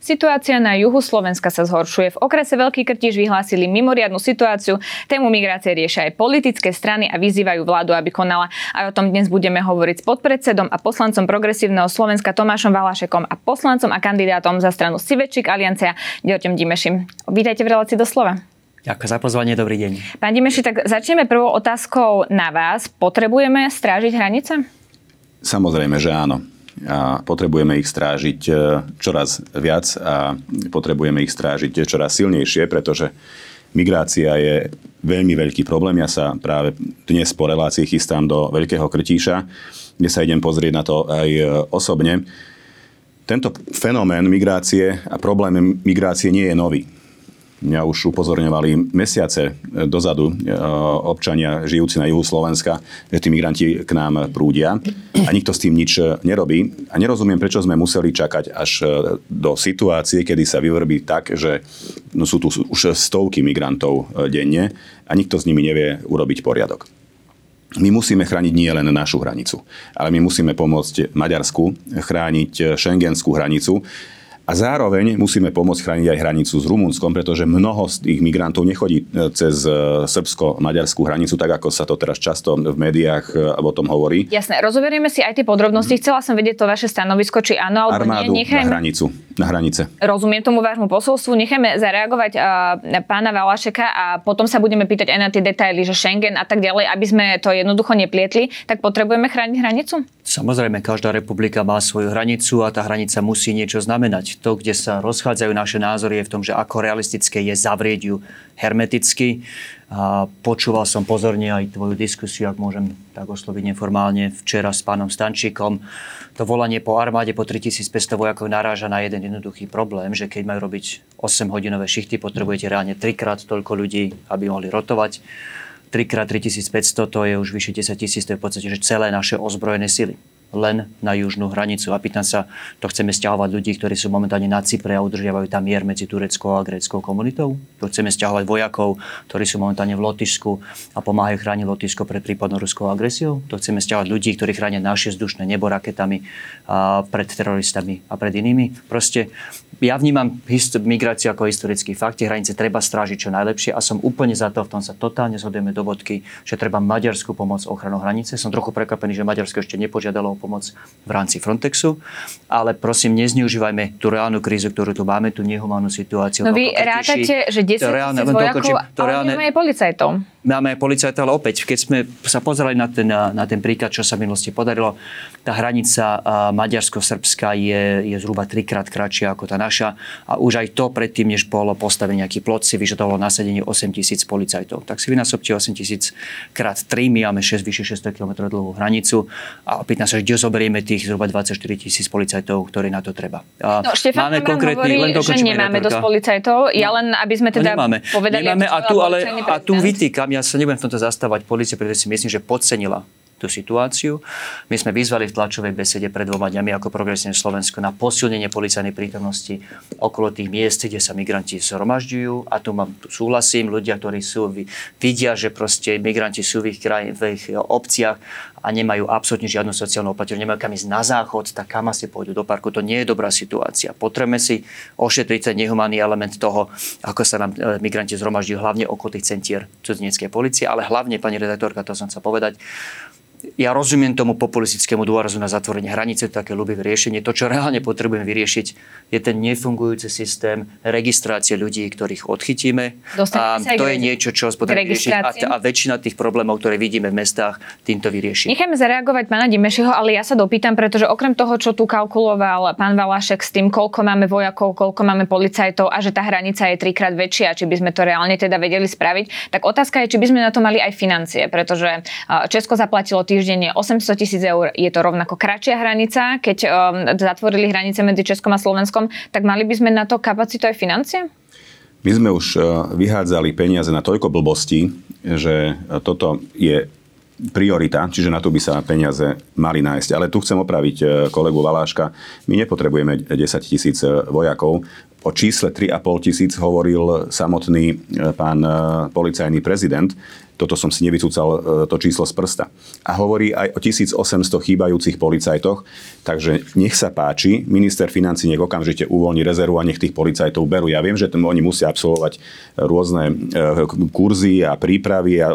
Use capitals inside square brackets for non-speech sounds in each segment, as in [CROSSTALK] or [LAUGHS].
Situácia na juhu Slovenska sa zhoršuje. V okrese Veľký Krtiš vyhlásili mimoriadnu situáciu. Tému migrácie riešia aj politické strany a vyzývajú vládu, aby konala. Aj o tom dnes budeme hovoriť s podpredsedom a poslancom Progresívneho Slovenska Tomášom Valašekom a poslancom a kandidátom za stranu Sivečik Aliancia Ďoťom Dimešim. Vítajte v relácii doslova. Ďakujem za pozvanie, dobrý deň. Pán Dimeši, tak začneme prvou otázkou na vás. Potrebujeme strážiť hranice? Samozrejme, že áno a potrebujeme ich strážiť e, čoraz viac a potrebujeme ich strážiť čoraz silnejšie, pretože migrácia je veľmi veľký problém. Ja sa práve dnes po relácii chystám do Veľkého Krtíša, kde sa idem pozrieť na to aj e, osobne. Tento fenomén migrácie a problém migrácie nie je nový. Mňa už upozorňovali mesiace dozadu e, občania žijúci na juhu Slovenska, že tí migranti k nám prúdia a nikto s tým nič nerobí. A nerozumiem, prečo sme museli čakať až e, do situácie, kedy sa vyvrbí tak, že no sú tu už stovky migrantov e, denne a nikto s nimi nevie urobiť poriadok. My musíme chrániť nie len našu hranicu, ale my musíme pomôcť Maďarsku chrániť šengenskú hranicu, a zároveň musíme pomôcť chrániť aj hranicu s Rumunskom, pretože mnoho z tých migrantov nechodí e, cez e, srbsko-maďarskú hranicu, tak ako sa to teraz často v médiách e, o tom hovorí. Jasné, rozoberieme si aj tie podrobnosti. Chcela som vedieť to vaše stanovisko, či áno alebo Armádu nie. Nechajme... na hranicu, na hranice. Rozumiem tomu vášmu posolstvu. Nechajme zareagovať uh, pána Valašeka a potom sa budeme pýtať aj na tie detaily, že Schengen a tak ďalej, aby sme to jednoducho neplietli. Tak potrebujeme chrániť hranicu? Samozrejme, každá republika má svoju hranicu a tá hranica musí niečo znamenať to, kde sa rozchádzajú naše názory, je v tom, že ako realistické je zavrieť ju hermeticky. A počúval som pozorne aj tvoju diskusiu, ak môžem tak osloviť neformálne, včera s pánom Stančíkom. To volanie po armáde po 3500 vojakov naráža na jeden jednoduchý problém, že keď majú robiť 8-hodinové šichty, potrebujete reálne trikrát toľko ľudí, aby mohli rotovať. 3x3500 to je už vyše 10 tisíc, to je v podstate že celé naše ozbrojené sily len na južnú hranicu. A pýtam sa, to chceme stiahovať ľudí, ktorí sú momentálne na Cypre a udržiavajú tam mier medzi tureckou a gréckou komunitou? To chceme stiahovať vojakov, ktorí sú momentálne v Lotyšsku a pomáhajú chrániť Lotyšsko pred prípadnou ruskou agresiou? To chceme stiahovať ľudí, ktorí chránia naše vzdušné nebo raketami a pred teroristami a pred inými? Proste ja vnímam migráciu ako historický fakt. Tie hranice treba strážiť čo najlepšie a som úplne za to, v tom sa totálne zhodujeme do bodky, že treba Maďarsku pomôcť ochranou hranice. Som trochu prekvapený, že Maďarsko ešte nepožiadalo pomoc v rámci Frontexu, ale prosím, nezneužívajme tú reálnu krízu, ktorú tu máme, tú nehumánnu situáciu. No vy rátate, že 10 tisíc vojakov, to reálne, ale aj policajtov. Máme aj policajtov, ale opäť, keď sme sa pozerali na ten, na ten príklad, čo sa v minulosti podarilo, tá hranica Maďarsko-Srbska je, je zhruba trikrát kratšia ako tá naša a už aj to predtým, než bolo postavený nejaký plot, si vyžadovalo nasadenie 8 tisíc policajtov. Tak si vynásobte 8 tisíc krát 3, my máme 6, vyše 600 km dlhú hranicu a pýtam sa, kde zoberieme tých zhruba 24 tisíc policajtov, ktorí na to treba. A no, Štefán máme konkrétny, hovorí, len že nemáme dosť policajtov, ja len, aby sme teda no, nemáme. povedali... Nemáme a tu, ale, a tu vytýkam, ja sa nebudem v tomto zastávať policie, pretože si myslím, že podcenila tú situáciu. My sme vyzvali v tlačovej besede pred dvoma dňami ako progresívne Slovensko na posilnenie policajnej prítomnosti okolo tých miest, kde sa migranti zhromažďujú. A tu mám tu súhlasím, ľudia, ktorí sú, vidia, že proste migranti sú v ich, kraj, v ich obciach a nemajú absolútne žiadnu sociálnu opatrenie, nemajú kam ísť na záchod, tak kam asi pôjdu do parku. To nie je dobrá situácia. Potrebujeme si ošetriť ten nehumánny element toho, ako sa nám e, migranti zhromažďujú, hlavne okolo tých centier cudzineckej policie, ale hlavne, pani redaktorka, to som sa povedať, ja rozumiem tomu populistickému dôrazu na zatvorenie hranice, to také ľubivé riešenie. To, čo reálne potrebujeme vyriešiť, je ten nefungujúci systém registrácie ľudí, ktorých odchytíme. a to je niečo, čo potrebujeme riešiť. A, a väčšina tých problémov, ktoré vidíme v mestách, týmto vyrieši. Necháme zareagovať pána Dimešiho, ale ja sa dopýtam, pretože okrem toho, čo tu kalkuloval pán Valašek s tým, koľko máme vojakov, koľko máme policajtov a že tá hranica je trikrát väčšia, či by sme to reálne teda vedeli spraviť, tak otázka je, či by sme na to mali aj financie, pretože Česko zaplatilo týždenne 800 tisíc eur. Je to rovnako kratšia hranica. Keď um, zatvorili hranice medzi Českom a Slovenskom, tak mali by sme na to kapacitu aj financie? My sme už uh, vyhádzali peniaze na toľko blbostí, že uh, toto je priorita, čiže na to by sa peniaze mali nájsť. Ale tu chcem opraviť uh, kolegu Valáška. My nepotrebujeme 10 tisíc vojakov. O čísle 3,5 tisíc hovoril samotný pán policajný prezident. Toto som si nevycúcal e, to číslo z prsta. A hovorí aj o 1800 chýbajúcich policajtoch, takže nech sa páči, minister financí nech okamžite uvoľní rezervu a nech tých policajtov berú. Ja viem, že tým oni musia absolvovať rôzne e, kurzy a prípravy a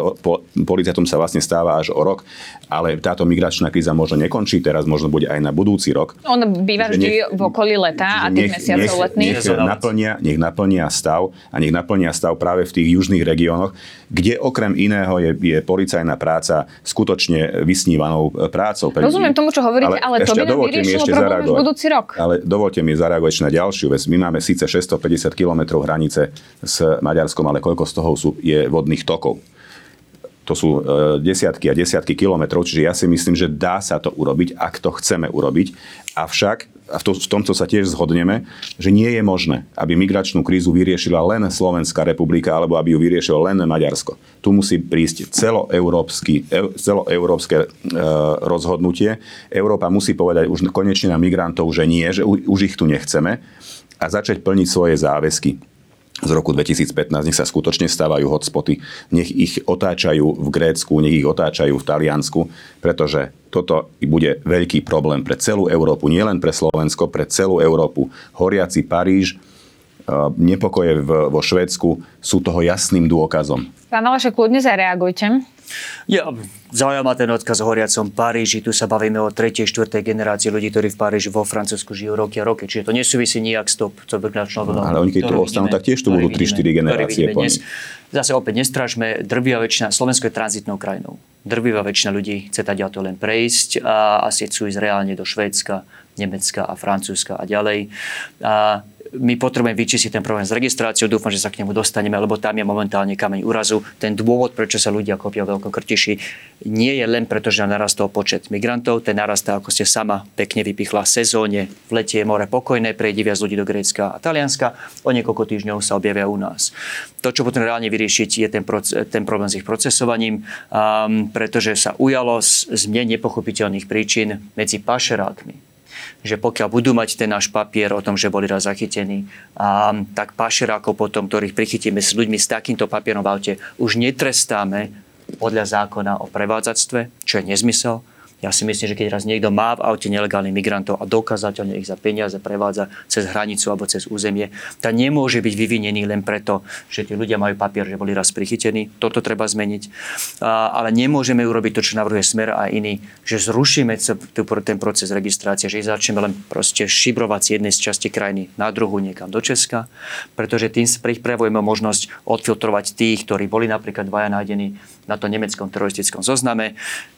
policajtom sa vlastne stáva až o rok, ale táto migračná kríza možno nekončí teraz, možno bude aj na budúci rok. On býva vždy nech, v okolí leta a tých nech, mesiacov nech, letných. Nech naplnia, nech naplnia stav a nech naplnia stav práve v tých južných regiónoch, kde okrem iného je, je policajná práca skutočne vysnívanou e, prácou. Rozumiem tomu, čo hovoríte, ale, ale to by nám vyriešilo problém už budúci rok. Ale dovolte mi zareagovať na ďalšiu vec. My máme síce 650 km hranice s Maďarskom, ale koľko z toho sú, je vodných tokov to sú e, desiatky a desiatky kilometrov, čiže ja si myslím, že dá sa to urobiť, ak to chceme urobiť. Avšak a v, to, v tomto sa tiež zhodneme, že nie je možné, aby migračnú krízu vyriešila len Slovenská republika alebo aby ju vyriešilo len Maďarsko. Tu musí prísť celoeurópsky, celoeurópske e, rozhodnutie. Európa musí povedať už konečne na migrantov, že nie, že už ich tu nechceme a začať plniť svoje záväzky z roku 2015, nech sa skutočne stávajú hotspoty, nech ich otáčajú v Grécku, nech ich otáčajú v Taliansku, pretože toto bude veľký problém pre celú Európu, nielen pre Slovensko, pre celú Európu. Horiaci Paríž, nepokoje vo Švédsku sú toho jasným dôkazom. Pán Valašek, kľudne zareagujte. Ja, zaujíma ten odkaz o horiacom Paríži. Tu sa bavíme o 3. 4. generácii ľudí, ktorí v Paríži vo Francúzsku žijú roky a roky. Čiže to nesúvisí nijak s to, co no, Ale oni keď tu ostanú, tak tiež tu budú 3-4 generácie po Zase opäť nestražme, drvivá väčšina, Slovensko je tranzitnou krajinou. Drvivá väčšina ľudí chce tať to len prejsť a asi chcú ísť reálne do Švédska, Nemecka a Francúzska a ďalej. A my potrebujeme vyčistiť ten problém s registráciou, dúfam, že sa k nemu dostaneme, lebo tam je momentálne kameň úrazu. Ten dôvod, prečo sa ľudia kopia veľko krtiši, nie je len preto, že narastol počet migrantov, ten narastá, ako ste sama pekne vypichla, sezóne, v lete je more pokojné, prejde viac ľudí do Grécka a Talianska, o niekoľko týždňov sa objavia u nás. To, čo potrebujeme reálne vyriešiť, je ten, proces, ten problém s ich procesovaním, um, pretože sa ujalo z, z nepochopiteľných príčin medzi pašerákmi že pokiaľ budú mať ten náš papier o tom, že boli raz zachytení, a, tak pašerákov potom, ktorých prichytíme s ľuďmi s takýmto papierom v aute, už netrestáme podľa zákona o prevádzactve, čo je nezmysel, ja si myslím, že keď raz niekto má v aute nelegálnych migrantov a dokázateľne ich za peniaze prevádza cez hranicu alebo cez územie, tak nemôže byť vyvinený len preto, že tí ľudia majú papier, že boli raz prichytení. Toto treba zmeniť. Ale nemôžeme urobiť to, čo navrhuje Smer a iný, že zrušíme ten proces registrácie, že ich začneme len proste šibrovať z jednej časti krajiny na druhú niekam do Česka, pretože tým pripravujeme možnosť odfiltrovať tých, ktorí boli napríklad dvaja nájdení na tom nemeckom teroristickom zozname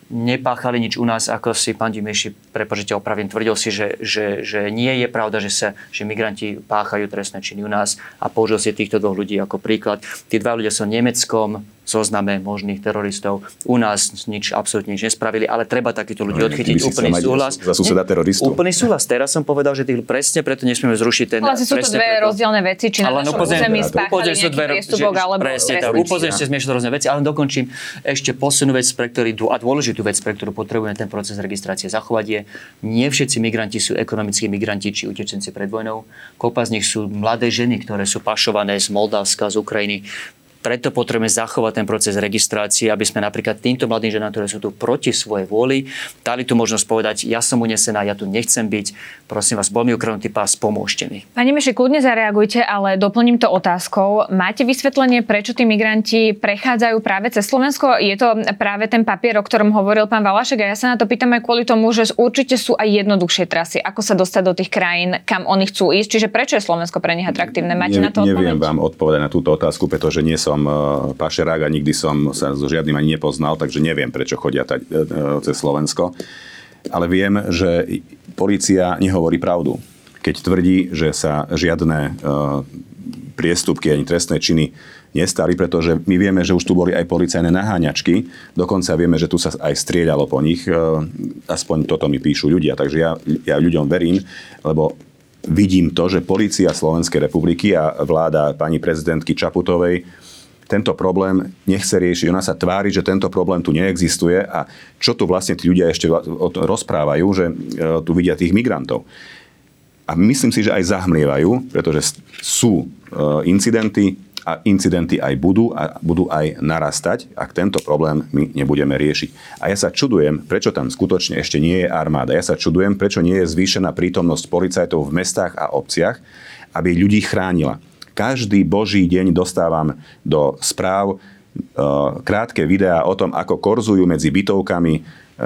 nepáchali nič u nás, ako si pán Dimeši, prepočite opravím, tvrdil si, že, že, že nie je pravda, že, sa, že migranti páchajú trestné činy u nás a použil si týchto dvoch ľudí ako príklad. Tí dva ľudia sú v Nemeckom, zozname možných teroristov. U nás nič absolútne nič nespravili, ale treba takýchto ľudí no, odchytiť. Úplný súhlas. Za suseda teroristov. Úplný súhlas. Teraz som povedal, že tých presne preto nesmieme zrušiť ten... Ale sú to dve preto. rozdielne veci, či na našom území spáchali nejaký priestupok, alebo presne tak. Upozorím, ste zmiešali rôzne veci, ale dokončím ešte posunú vec, pre ktorý, a dôležitú vec, pre ktorú potrebujeme ten proces registrácie zachovať je, nie všetci migranti sú ekonomickí migranti či utečenci pred vojnou. Kopa z nich sú mladé ženy, ktoré sú pašované z Moldavska, z Ukrajiny preto potrebujeme zachovať ten proces registrácie, aby sme napríklad týmto mladým ženám, ktoré sú tu proti svojej vôli, dali tu možnosť povedať, ja som unesená, ja tu nechcem byť, prosím vás, bol mi ukradnutý pás, pomôžte mi. Pani Meši, kľudne zareagujte, ale doplním to otázkou. Máte vysvetlenie, prečo tí migranti prechádzajú práve cez Slovensko? Je to práve ten papier, o ktorom hovoril pán Valašek a ja sa na to pýtam aj kvôli tomu, že určite sú aj jednoduchšie trasy, ako sa dostať do tých krajín, kam oni chcú ísť. Čiže prečo je Slovensko pre nich atraktívne? Máte ne, na to odpoveď? Neviem vám odpovedať na túto otázku, pretože nie som som e, pašerák a nikdy som sa so žiadnym ani nepoznal, takže neviem, prečo chodia tať, e, e, cez Slovensko. Ale viem, že policia nehovorí pravdu. Keď tvrdí, že sa žiadne priestupky ani trestné činy nestali, pretože my vieme, že už tu boli aj policajné naháňačky, dokonca vieme, že tu sa aj strieľalo po nich, aspoň toto mi píšu ľudia, takže ja, ja ľuďom verím, lebo vidím to, že policia Slovenskej republiky a vláda pani prezidentky Čaputovej tento problém nechce riešiť. Ona sa tvári, že tento problém tu neexistuje a čo tu vlastne tí ľudia ešte rozprávajú, že e, tu vidia tých migrantov. a myslím si, že aj zahmlievajú, pretože sú incidenty, a incidenty aj budú a budú aj narastať, ak tento problém my nebudeme riešiť. A ja sa čudujem, prečo tam skutočne ešte nie je armáda. Ja sa čudujem, prečo nie je zvýšená prítomnosť policajtov v mestách a obciach, aby ľudí chránila. Každý boží deň dostávam do správ e, krátke videá o tom, ako korzujú medzi bytovkami e,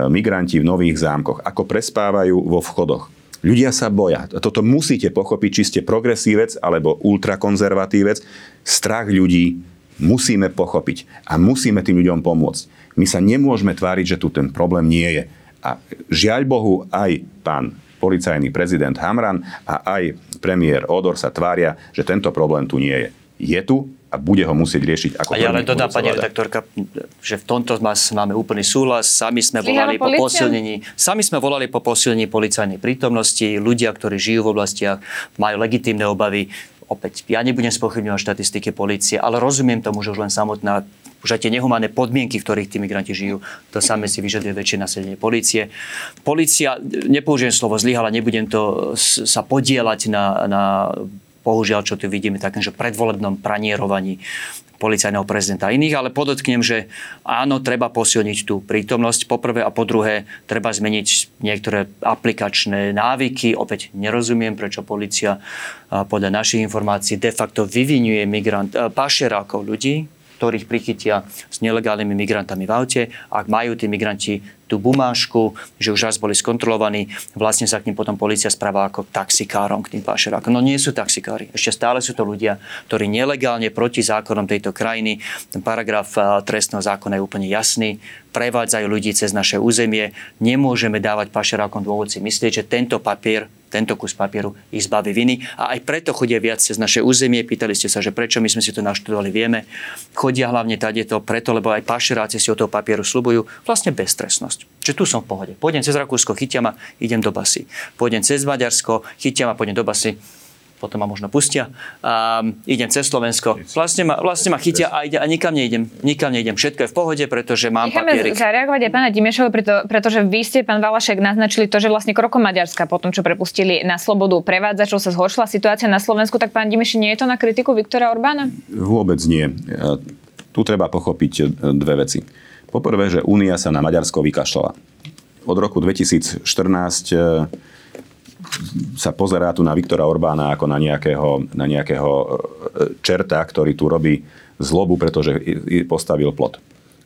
migranti v nových zámkoch, ako prespávajú vo vchodoch Ľudia sa boja. Toto musíte pochopiť, či ste progresívec alebo ultrakonzervatívec. Strach ľudí musíme pochopiť a musíme tým ľuďom pomôcť. My sa nemôžeme tváriť, že tu ten problém nie je. A žiaľ Bohu, aj pán policajný prezident Hamran a aj premiér Odor sa tvária, že tento problém tu nie je. Je tu, a bude ho musieť riešiť ako A ja len dodám, pani redaktorka, že v tomto máme úplný súhlas. Sami sme volali po posilnení, sami sme volali po posilnení policajnej prítomnosti. Ľudia, ktorí žijú v oblastiach, majú legitímne obavy. Opäť, ja nebudem spochybňovať štatistiky policie, ale rozumiem tomu, že už len samotná už aj tie nehumánne podmienky, v ktorých tí migranti žijú, to samé si vyžaduje väčšie nasadenie policie. Polícia, nepoužijem slovo zlyhala, nebudem to sa podielať na, na bohužiaľ, čo tu vidíme, takým, že predvolebnom pranierovaní policajného prezidenta a iných, ale podotknem, že áno, treba posilniť tú prítomnosť poprvé a po druhé treba zmeniť niektoré aplikačné návyky. Opäť nerozumiem, prečo policia podľa našich informácií de facto vyvinuje migrant, pašerákov ľudí, ktorých prichytia s nelegálnymi migrantami v aute. Ak majú tí migranti tú bumášku, že už raz boli skontrolovaní, vlastne sa k ním potom policia správa ako taxikárom k tým pašerákom. No nie sú taxikári. Ešte stále sú to ľudia, ktorí nelegálne proti zákonom tejto krajiny, ten paragraf eh, trestného zákona je úplne jasný, prevádzajú ľudí cez naše územie. Nemôžeme dávať pašerákom dôvod si myslieť, že tento papier tento kus papieru ich zbaví viny. A aj preto chodia viac cez naše územie. Pýtali ste sa, že prečo my sme si to naštudovali, vieme. Chodia hlavne to preto, lebo aj pašeráci si od toho papieru slubujú vlastne beztresnosť. Čiže tu som v pohode. Pôjdem cez Rakúsko, chytia ma, idem do basy. Pôjdem cez Maďarsko, chytia ma, pôjdem do basy potom ma možno pustia. A idem cez Slovensko. Vlastne ma, vlastne ma chytia a, ide, a nikam nejdem. Nikam nejdem. Všetko je v pohode, pretože mám Necháme papierik. zareagovať aj pána Dimešova, preto, pretože vy ste, pán Valašek, naznačili to, že vlastne krokom Maďarska, po tom, čo prepustili na slobodu prevádzačov, sa zhoršila situácia na Slovensku, tak pán Dimeši, nie je to na kritiku Viktora Orbána? Vôbec nie. Tu treba pochopiť e, dve veci. Poprvé, že Únia sa na Maďarsko vykašľala. Od roku 2014 sa pozerá tu na Viktora Orbána ako na nejakého, na nejakého e, čerta, ktorý tu robí zlobu, pretože postavil plot.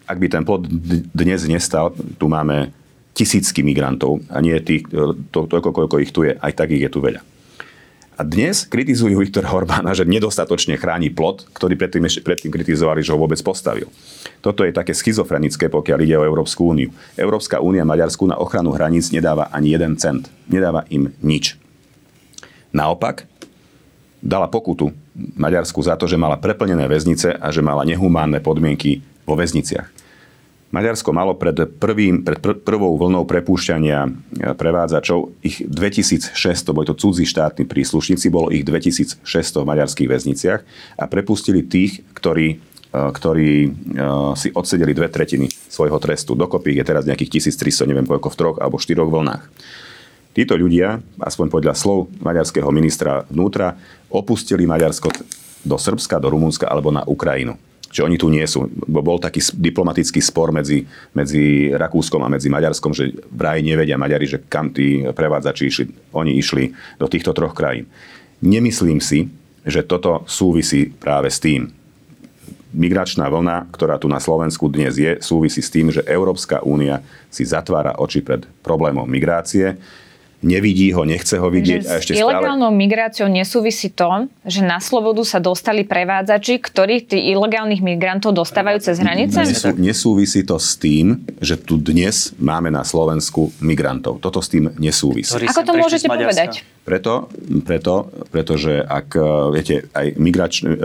Ak by ten plot dnes nestal, tu máme tisícky migrantov a nie tých, e, to, toľko, koľko ich tu je, aj tak ich je tu veľa. A dnes kritizujú Viktora Orbána, že nedostatočne chráni plot, ktorý predtým, predtým kritizovali, že ho vôbec postavil. Toto je také schizofrenické, pokiaľ ide o Európsku úniu. Európska únia Maďarsku na ochranu hraníc nedáva ani jeden cent. Nedáva im nič. Naopak, dala pokutu Maďarsku za to, že mala preplnené väznice a že mala nehumánne podmienky vo väzniciach. Maďarsko malo pred, prvým, pred pr- prvou vlnou prepúšťania e, prevádzačov ich 2600, boli to cudzí štátni príslušníci, bolo ich 2600 v maďarských väzniciach a prepustili tých, ktorí e, ktorí e, si odsedeli dve tretiny svojho trestu. Dokopy je teraz nejakých 1300, neviem koľko, v troch alebo štyroch vlnách. Títo ľudia, aspoň podľa slov maďarského ministra vnútra, opustili Maďarsko do Srbska, do Rumunska alebo na Ukrajinu že oni tu nie sú. Bo bol taký diplomatický spor medzi, medzi Rakúskom a medzi Maďarskom, že vraj nevedia Maďari, že kam tí prevádzači išli. Oni išli do týchto troch krajín. Nemyslím si, že toto súvisí práve s tým. Migračná vlna, ktorá tu na Slovensku dnes je, súvisí s tým, že Európska únia si zatvára oči pred problémom migrácie nevidí ho, nechce ho vidieť že a ešte s ilegálnou stále... migráciou nesúvisí to, že na slobodu sa dostali prevádzači, ktorí tých ilegálnych migrantov dostávajú cez hranice? Nesú, nesúvisí to s tým, že tu dnes máme na Slovensku migrantov. Toto s tým nesúvisí. Ako to môžete povedať? Preto, preto, pretože ak, e, viete, aj migračné, e,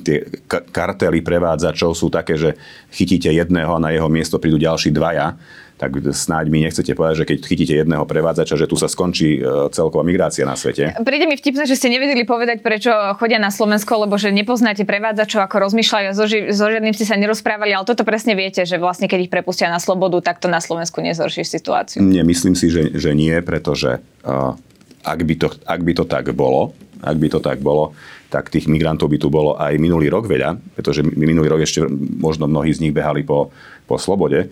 tie kartely prevádzačov sú také, že chytíte jedného a na jeho miesto prídu ďalší dvaja, tak snáď mi nechcete povedať, že keď chytíte jedného prevádzača, že tu sa skončí e, celková migrácia na svete. Príde mi vtipné, že ste nevedeli povedať, prečo chodia na Slovensko, lebo že nepoznáte prevádzačov, ako rozmýšľajú, so, ži- so žiadnym ste sa nerozprávali, ale toto presne viete, že vlastne keď ich prepustia na slobodu, tak to na Slovensku nezhorší situáciu. Nie, myslím si, že, že nie, pretože uh, ak by, to, ak by to tak bolo, ak by to tak bolo, tak tých migrantov by tu bolo aj minulý rok veľa, pretože minulý rok ešte možno mnohí z nich behali po, po slobode.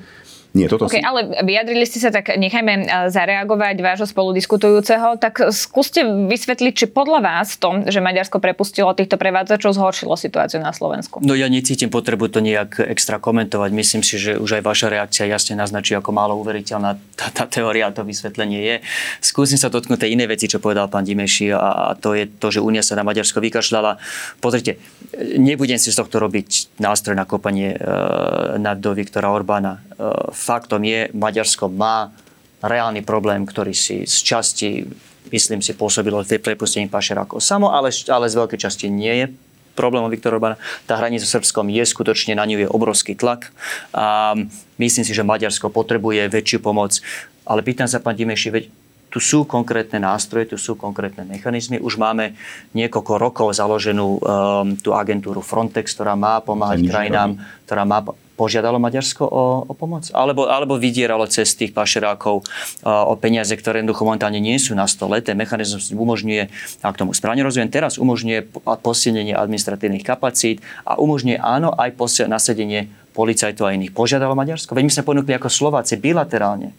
Nie, toto okay, si... ale vyjadrili ste sa, tak nechajme e, zareagovať vášho spoludiskutujúceho. Tak skúste vysvetliť, či podľa vás to, že Maďarsko prepustilo týchto prevádzačov, zhoršilo situáciu na Slovensku. No ja necítim potrebu to nejak extra komentovať. Myslím si, že už aj vaša reakcia jasne naznačí, ako málo uveriteľná tá, tá teória a to vysvetlenie je. Skúsim sa dotknúť tej inej veci, čo povedal pán Dimeši a, a to je to, že Únia sa na Maďarsko vykašľala. Pozrite, nebudem si z tohto robiť nástroj na kopanie e, na do Viktora Orbána. Faktom je, Maďarsko má reálny problém, ktorý si z časti, myslím si, pôsobilo prepustení pašerákov samo, ale, ale z veľkej časti nie je problémom Viktora Orbána. Tá hranica s Srbskom je skutočne, na ňu je obrovský tlak. A myslím si, že Maďarsko potrebuje väčšiu pomoc. Ale pýtam sa, pán Dimeši, veď tu sú konkrétne nástroje, tu sú konkrétne mechanizmy. Už máme niekoľko rokov založenú um, tú agentúru Frontex, ktorá má pomáhať krajinám, ktorá má požiadalo Maďarsko o, o pomoc? Alebo, alebo vydieralo cez tých pašerákov o peniaze, ktoré jednoducho momentálne nie sú na stole. Ten mechanizmus umožňuje, ak tomu správne rozumiem, teraz umožňuje posilnenie administratívnych kapacít a umožňuje áno aj nasedenie policajtov a iných. Požiadalo Maďarsko? Veď my sme ponúkli ako Slováci bilaterálne.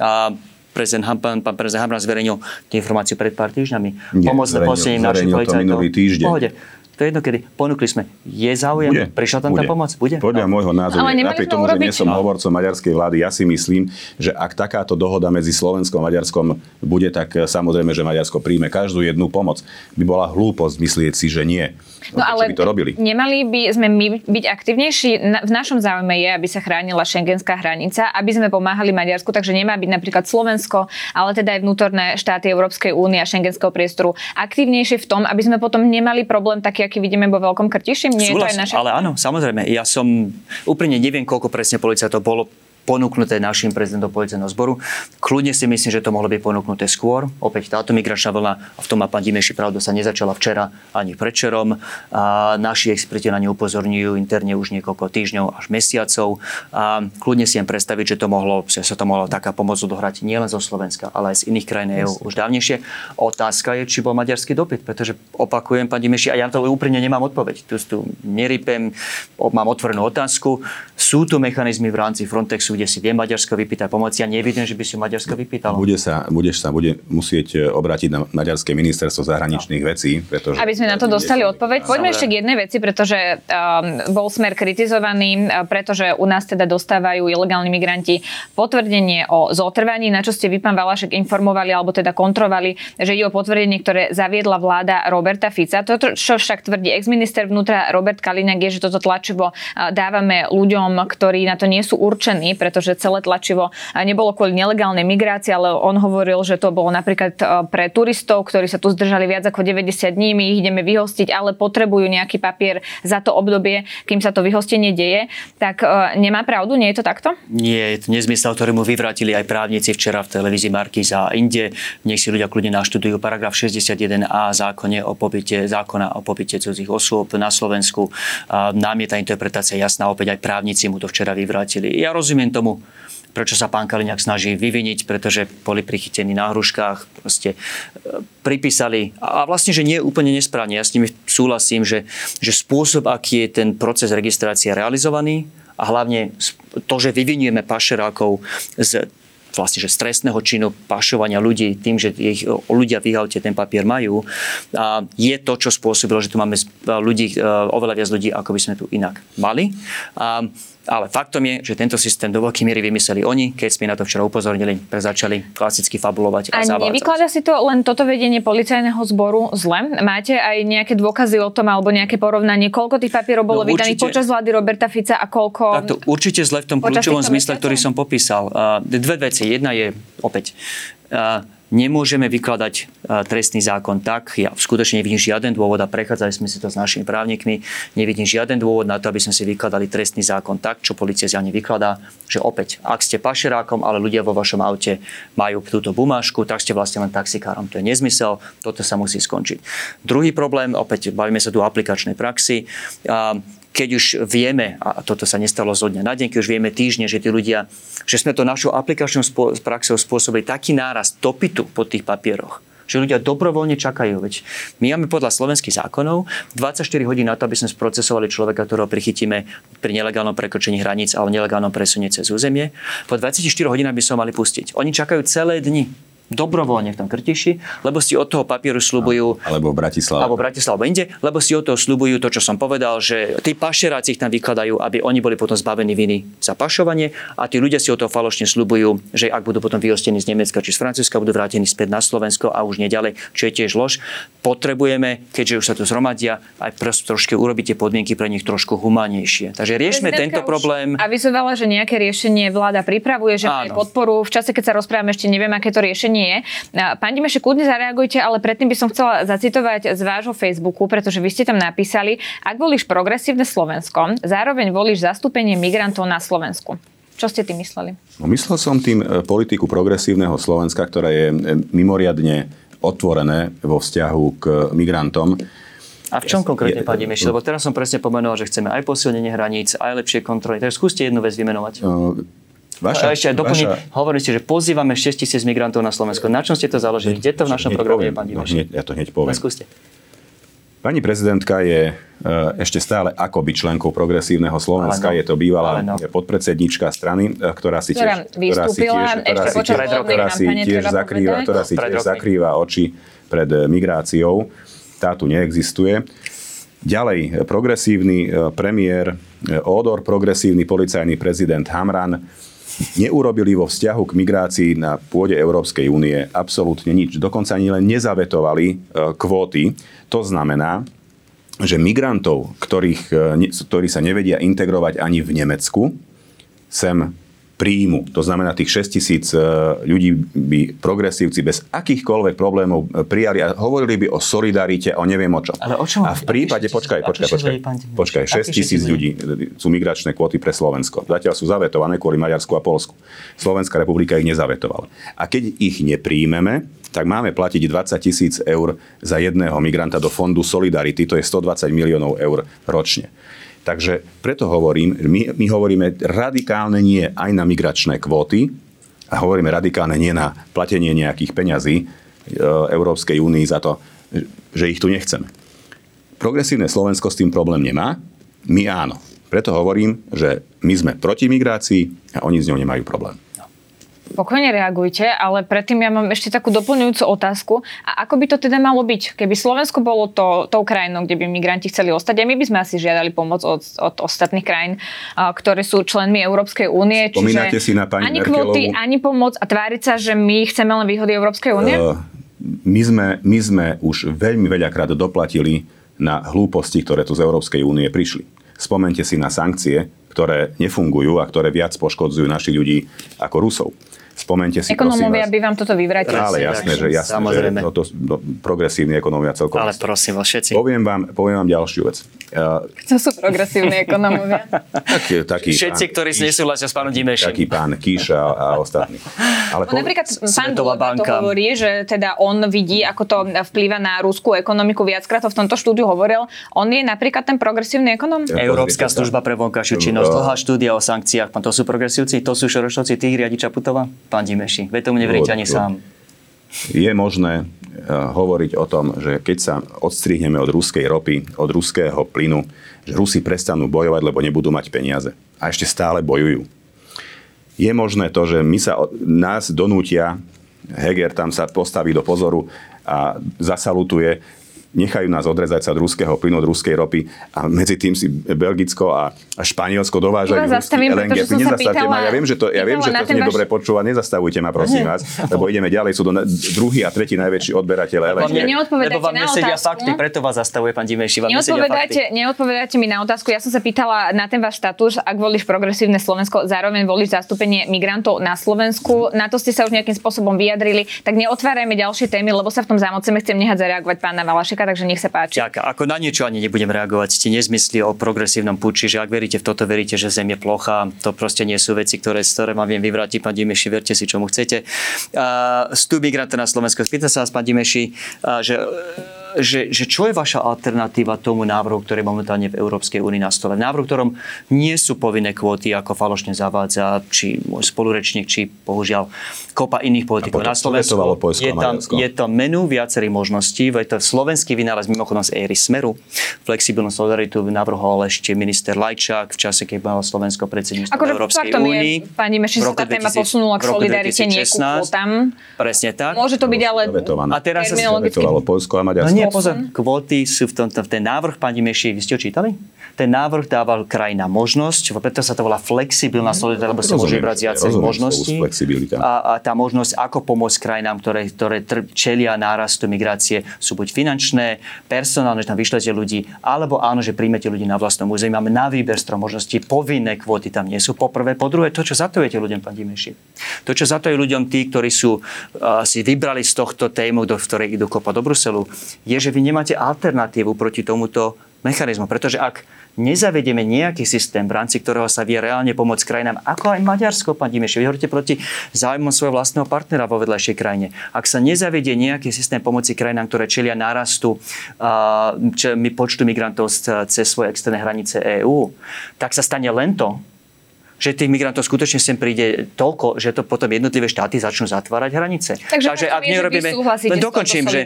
A prezident Hampan, pán prezident Hampan zverejnil tie informácie pred pár týždňami. Pomoc na posilnenie našich policajtov. Pohode. To je jedno, kedy ponúkli sme. Je záujem? Bude. Prišla tam bude. tá pomoc? Bude? Podľa môjho názoru, Ale napriek tomu, urobiť... že nie som hovorcom maďarskej vlády, ja si myslím, že ak takáto dohoda medzi Slovenskom a Maďarskom bude, tak eh, samozrejme, že Maďarsko príjme každú jednu pomoc. By bola hlúposť myslieť si, že nie. No, no ale by to robili? nemali by sme my byť aktivnejší? V našom záujme je, aby sa chránila šengenská hranica, aby sme pomáhali Maďarsku, takže nemá byť napríklad Slovensko, ale teda aj vnútorné štáty Európskej únie a šengenského priestoru aktívnejšie v tom, aby sme potom nemali problém taký, aký vidíme vo Veľkom Krtiši. Nie Súhlas, je to aj naše... ale áno, samozrejme. Ja som úplne neviem, koľko presne policajtov bolo ponúknuté našim prezidentom policajného zboru. Kľudne si myslím, že to mohlo byť ponúknuté skôr. Opäť táto migračná vlna, a v tom má pán Dimeši pravdu, sa nezačala včera ani predčerom. A naši experti na ňu upozorňujú interne už niekoľko týždňov až mesiacov. A kľudne si jem predstaviť, že to mohlo, že sa to mohlo taká pomoc odohrať nielen zo Slovenska, ale aj z iných krajín EU už dávnejšie. Otázka je, či bol maďarský dopyt, pretože opakujem, pán Dimeši, a ja to úprimne nemám odpoveď. Tu, tu nerypem, mám otvorenú otázku. Sú tu mechanizmy v rámci Frontexu, kde si vie Maďarsko vypýtať pomoc. Ja nevidím, že by si Maďarsko vypýtalo. Bude sa, budeš sa bude musieť e, obrátiť na Maďarské ministerstvo zahraničných no. vecí. Pretože Aby sme na to dostali odpoveď. Poďme ešte k jednej veci, pretože um, bol smer kritizovaný, e, pretože u nás teda dostávajú ilegálni migranti potvrdenie o zotrvaní, na čo ste vy, pán Valašek, informovali alebo teda kontrovali, že ide o potvrdenie, ktoré zaviedla vláda Roberta Fica. To, čo však tvrdí exminister vnútra Robert Kaliňák, je, že toto tlačivo e, dávame ľuďom, ktorí na to nie sú určení, pretože celé tlačivo nebolo kvôli nelegálnej migrácii, ale on hovoril, že to bolo napríklad e, pre turistov, ktorí sa tu zdržali viac ako 90 dní, my ich ideme vyhostiť, ale potrebujú nejaký papier za to obdobie, kým sa to vyhostenie deje. Tak e, nemá pravdu, nie je to takto? Nie, je to nezmysel, ktorý mu vyvrátili aj právnici včera v televízii Markíz a inde. Nech si ľudia kľudne naštudujú paragraf 61a zákone o pobyte, zákona o pobyte cudzích osôb na Slovensku. Nám je tá interpretácia jasná, opäť aj právnici mu to včera vyvrátili. Ja rozumiem tomu, prečo sa pán Kaliňák snaží vyviniť, pretože boli prichytení na hruškách, proste e, pripísali a vlastne, že nie je úplne nesprávne. Ja s nimi súhlasím, že, že spôsob, aký je ten proces registrácie realizovaný a hlavne to, že vyvinieme pašerákov z vlastne, že stresného činu pašovania ľudí tým, že ich ľudia v ich aute ten papier majú, a je to, čo spôsobilo, že tu máme ľudí, e, oveľa viac ľudí, ako by sme tu inak mali. A ale faktom je, že tento systém do veľkej miery vymysleli oni, keď sme na to včera upozornili, začali klasicky fabulovať a, a zavádzať. nevykladá si to len toto vedenie policajného zboru zle? Máte aj nejaké dôkazy o tom alebo nejaké porovnanie, koľko tých papierov bolo no, vydaných počas vlády Roberta Fica a koľko... Tak to určite zle v tom kľúčovom zmysle, ktorý som popísal. Uh, dve veci. Jedna je opäť... Nemôžeme vykladať trestný zákon tak, ja skutočne nevidím žiaden dôvod a prechádzali sme si to s našimi právnikmi, nevidím žiaden dôvod na to, aby sme si vykladali trestný zákon tak, čo policia zjavne vykladá, že opäť, ak ste pašerákom, ale ľudia vo vašom aute majú túto bumášku, tak ste vlastne len taxikárom. To je nezmysel, toto sa musí skončiť. Druhý problém, opäť bavíme sa tu o aplikačnej praxi, keď už vieme, a toto sa nestalo zo dňa na deň, keď už vieme týždne, že tí ľudia, že sme to našou aplikačnou praxou spôsobili taký nárast dopytu po tých papieroch, Že ľudia dobrovoľne čakajú. Veď my máme podľa slovenských zákonov 24 hodín na to, aby sme sprocesovali človeka, ktorého prichytíme pri nelegálnom prekročení hraníc alebo nelegálnom presunie cez územie. Po 24 hodinách by sme mali pustiť. Oni čakajú celé dni dobrovoľne v tom Krtiši, lebo si od toho papieru slubujú... Alebo v Bratislave. Alebo v Bratislave, alebo inde, lebo si od toho slubujú to, čo som povedal, že tí pašeráci ich tam vykladajú, aby oni boli potom zbavení viny za pašovanie a tí ľudia si od toho falošne slubujú, že ak budú potom vyhostení z Nemecka či z Francúzska, budú vrátení späť na Slovensko a už neďalej, čo je tiež lož. Potrebujeme, keďže už sa tu zhromadia, aj trošku urobiť tie podmienky pre nich trošku humanejšie. Takže riešme tento problém. Avizovala, že nejaké riešenie vláda pripravuje, že podporu. V čase, keď sa rozprávame, ešte neviem, aké to riešenie nie je. Pán Dimeše, kľudne zareagujte, ale predtým by som chcela zacitovať z vášho Facebooku, pretože vy ste tam napísali, ak volíš progresívne Slovensko, zároveň volíš zastúpenie migrantov na Slovensku. Čo ste tým mysleli? No, myslel som tým e, politiku progresívneho Slovenska, ktorá je e, mimoriadne otvorené vo vzťahu k migrantom. A v čom konkrétne, pán Dimeš? Lebo teraz som presne pomenoval, že chceme aj posilnenie hraníc, aj lepšie kontroly. Takže skúste jednu vec vymenovať. Uh, Vaša, a ešte aj doplniť, vaša... hovorili ste, že pozývame 6 tisíc migrantov na Slovensko. Na čom ste to založili? Kde to v našom programe je, pán? No, ja to hneď poviem. No, skúste. Pani prezidentka je e, ešte stále akoby členkou progresívneho Slovenska. No, je to bývalá no. podpredsednička strany, e, ktorá si tiež, ktorá si tiež, ktorá si tiež, ktorá si tiež zakrýva, ktorá si tiež zakrýva oči pred e, migráciou. Tá tu neexistuje. Ďalej, progresívny premiér Odor, progresívny policajný prezident Hamran neurobili vo vzťahu k migrácii na pôde Európskej únie absolútne nič. Dokonca ani len nezavetovali e, kvóty. To znamená, že migrantov, ktorých, e, ktorí sa nevedia integrovať ani v Nemecku, sem príjmu. To znamená, tých 6 tisíc e, ľudí by progresívci bez akýchkoľvek problémov e, prijali a hovorili by o solidarite, o neviem o čom. Ale o čom? A v prípade, počkaj, počkaj, počkaj, počkaj, 6 tisíc ľudí e, sú migračné kvóty pre Slovensko. Zatiaľ sú zavetované kvôli Maďarsku a Polsku. Slovenská republika ich nezavetovala. A keď ich nepríjmeme, tak máme platiť 20 tisíc eur za jedného migranta do fondu Solidarity, to je 120 miliónov eur ročne. Takže preto hovorím, my, my hovoríme radikálne nie aj na migračné kvóty a hovoríme radikálne nie na platenie nejakých peňazí e, Európskej únii za to, že ich tu nechceme. Progresívne Slovensko s tým problém nemá, my áno. Preto hovorím, že my sme proti migrácii a oni s ňou nemajú problém. Pokojne reagujte, ale predtým ja mám ešte takú doplňujúcu otázku. A ako by to teda malo byť? Keby Slovensko bolo to, tou krajinou, kde by migranti chceli ostať, a my by sme asi žiadali pomoc od, od ostatných krajín, ktoré sú členmi Európskej únie. Spomínate si na pani ani kvóty, ani pomoc a tváriť sa, že my chceme len výhody Európskej únie? Uh, my, sme, my sme už veľmi veľakrát doplatili na hlúposti, ktoré tu z Európskej únie prišli. Spomente si na sankcie, ktoré nefungujú a ktoré viac poškodzujú našich ľudí ako Rusov. Spomente si, Ekonómovia by vám toto vyvrátili. Ale jasné, že, jasné, Samozrejme. že toto, to, progresívny ekonómia celkom. Ale prosím vás všetci. Poviem vám, poviem vám ďalšiu vec. Kto sú progresívni ekonómovia? [LAUGHS] taký, taký všetci, ktorí si nesúhlasia s pánom Dimešom. Taký pán Kíš a, a ostatní. Ale po... Napríklad pán banka. to hovorí, že teda on vidí, ako to vplýva na rúskú ekonomiku. Viackrát to v tomto štúdiu hovoril. On je napríklad ten progresívny ekonóm? Európska služba pre vonkajšiu činnosť, dlhá štúdia o sankciách. To sú progresívci, to sú šorošovci, tých riadi Čaputová? Pán Dimeši, veď tomu nevriete ani sám. Je možné uh, hovoriť o tom, že keď sa odstrihneme od ruskej ropy, od ruského plynu, že Rusi prestanú bojovať, lebo nebudú mať peniaze. A ešte stále bojujú. Je možné to, že my sa, nás donútia, Heger tam sa postaví do pozoru a zasalutuje, nechajú nás odrezať sa od ruského plynu, od ruskej ropy a medzi tým si Belgicko a, a Španielsko dovážajú zastavím, LNG. Nezastavte ma, ja viem, že to, ja viem, že to znie vaš... dobre počúva, nezastavujte ma, prosím vás, lebo ideme ďalej, sú to druhý a tretí najväčší odberateľ LNG. Lebo vám nesedia fakty, preto vás zastavuje pán Dimejší, vám neodpovedáte, neodpovedáte mi na otázku, ja som sa pýtala na ten váš status, ak volíš progresívne Slovensko, zároveň volíš zastúpenie migrantov na Slovensku, na to ste sa už nejakým spôsobom vyjadrili, tak neotvárajme ďalšie témy, lebo sa v tom zámoceme chcem nehať zareagovať pána Valašeka takže nech sa páči. Ďaká. Ako na niečo ani nebudem reagovať. Ste nezmysli o progresívnom puči, že ak veríte v toto, veríte, že Zem je plochá. To proste nie sú veci, ktoré, ktoré vám viem vyvrátiť. Pán Dimeši, verte si, čomu chcete. Uh, vstup migranta na Slovensko. Spýtam sa vás, pán Dimeši, uh, že že, že čo je vaša alternatíva tomu návrhu, ktorý je momentálne v Európskej únii na stole? Návrh, ktorom nie sú povinné kvóty, ako falošne zavádza či môj spolurečník, či bohužiaľ kopa iných politikov na Slovensku. Je tam, je tam menu viacerých možností. Je to slovenský vynález mimochodom z éry Smeru. Flexibilnú solidaritu navrhol ešte minister Lajčák v čase, keď mal Slovensko predsedníctvo akože Európskej únii. Pani Meši sa tá téma posunula k solidarite, nie ku kvótam. Presne tak. Môže to byť ale a teraz sa Polsko a Maďarsko. No nie, pozor, kvóty sú v tom, v ten návrh, pani Meši, vy ste ho čítali? Ten návrh dával krajina možnosť, preto sa to volá flexibilná mhm. solidarita, lebo sa môže brať viacej možností. A, a tá možnosť, ako pomôcť krajinám, ktoré, ktoré čelia nárastu migrácie, sú buď finančné, personálne, že tam vyšlete ľudí, alebo áno, že príjmete ľudí na vlastnom území. Máme na výber strom možností, povinné kvóty tam nie sú. Po prvé, po druhé, to, čo zatujete ľuďom, pán Dimeši. To, čo zatuje ľuďom tí, ktorí sú, uh, si vybrali z tohto tému, do, ktorej idú kopať do Bruselu, je, že vy nemáte alternatívu proti tomuto mechanizmu. Pretože ak nezavedieme nejaký systém, v rámci ktorého sa vie reálne pomôcť krajinám, ako aj Maďarsko, pán Dimeš, vy hovoríte proti záujmom svojho vlastného partnera vo vedľajšej krajine. Ak sa nezavedie nejaký systém pomoci krajinám, ktoré čelia nárastu uh, počtu migrantov cez svoje externé hranice EÚ, tak sa stane len to, že tých migrantov skutočne sem príde toľko, že to potom jednotlivé štáty začnú zatvárať hranice. Takže, Takže ak nerobíme... Len dokončím, že...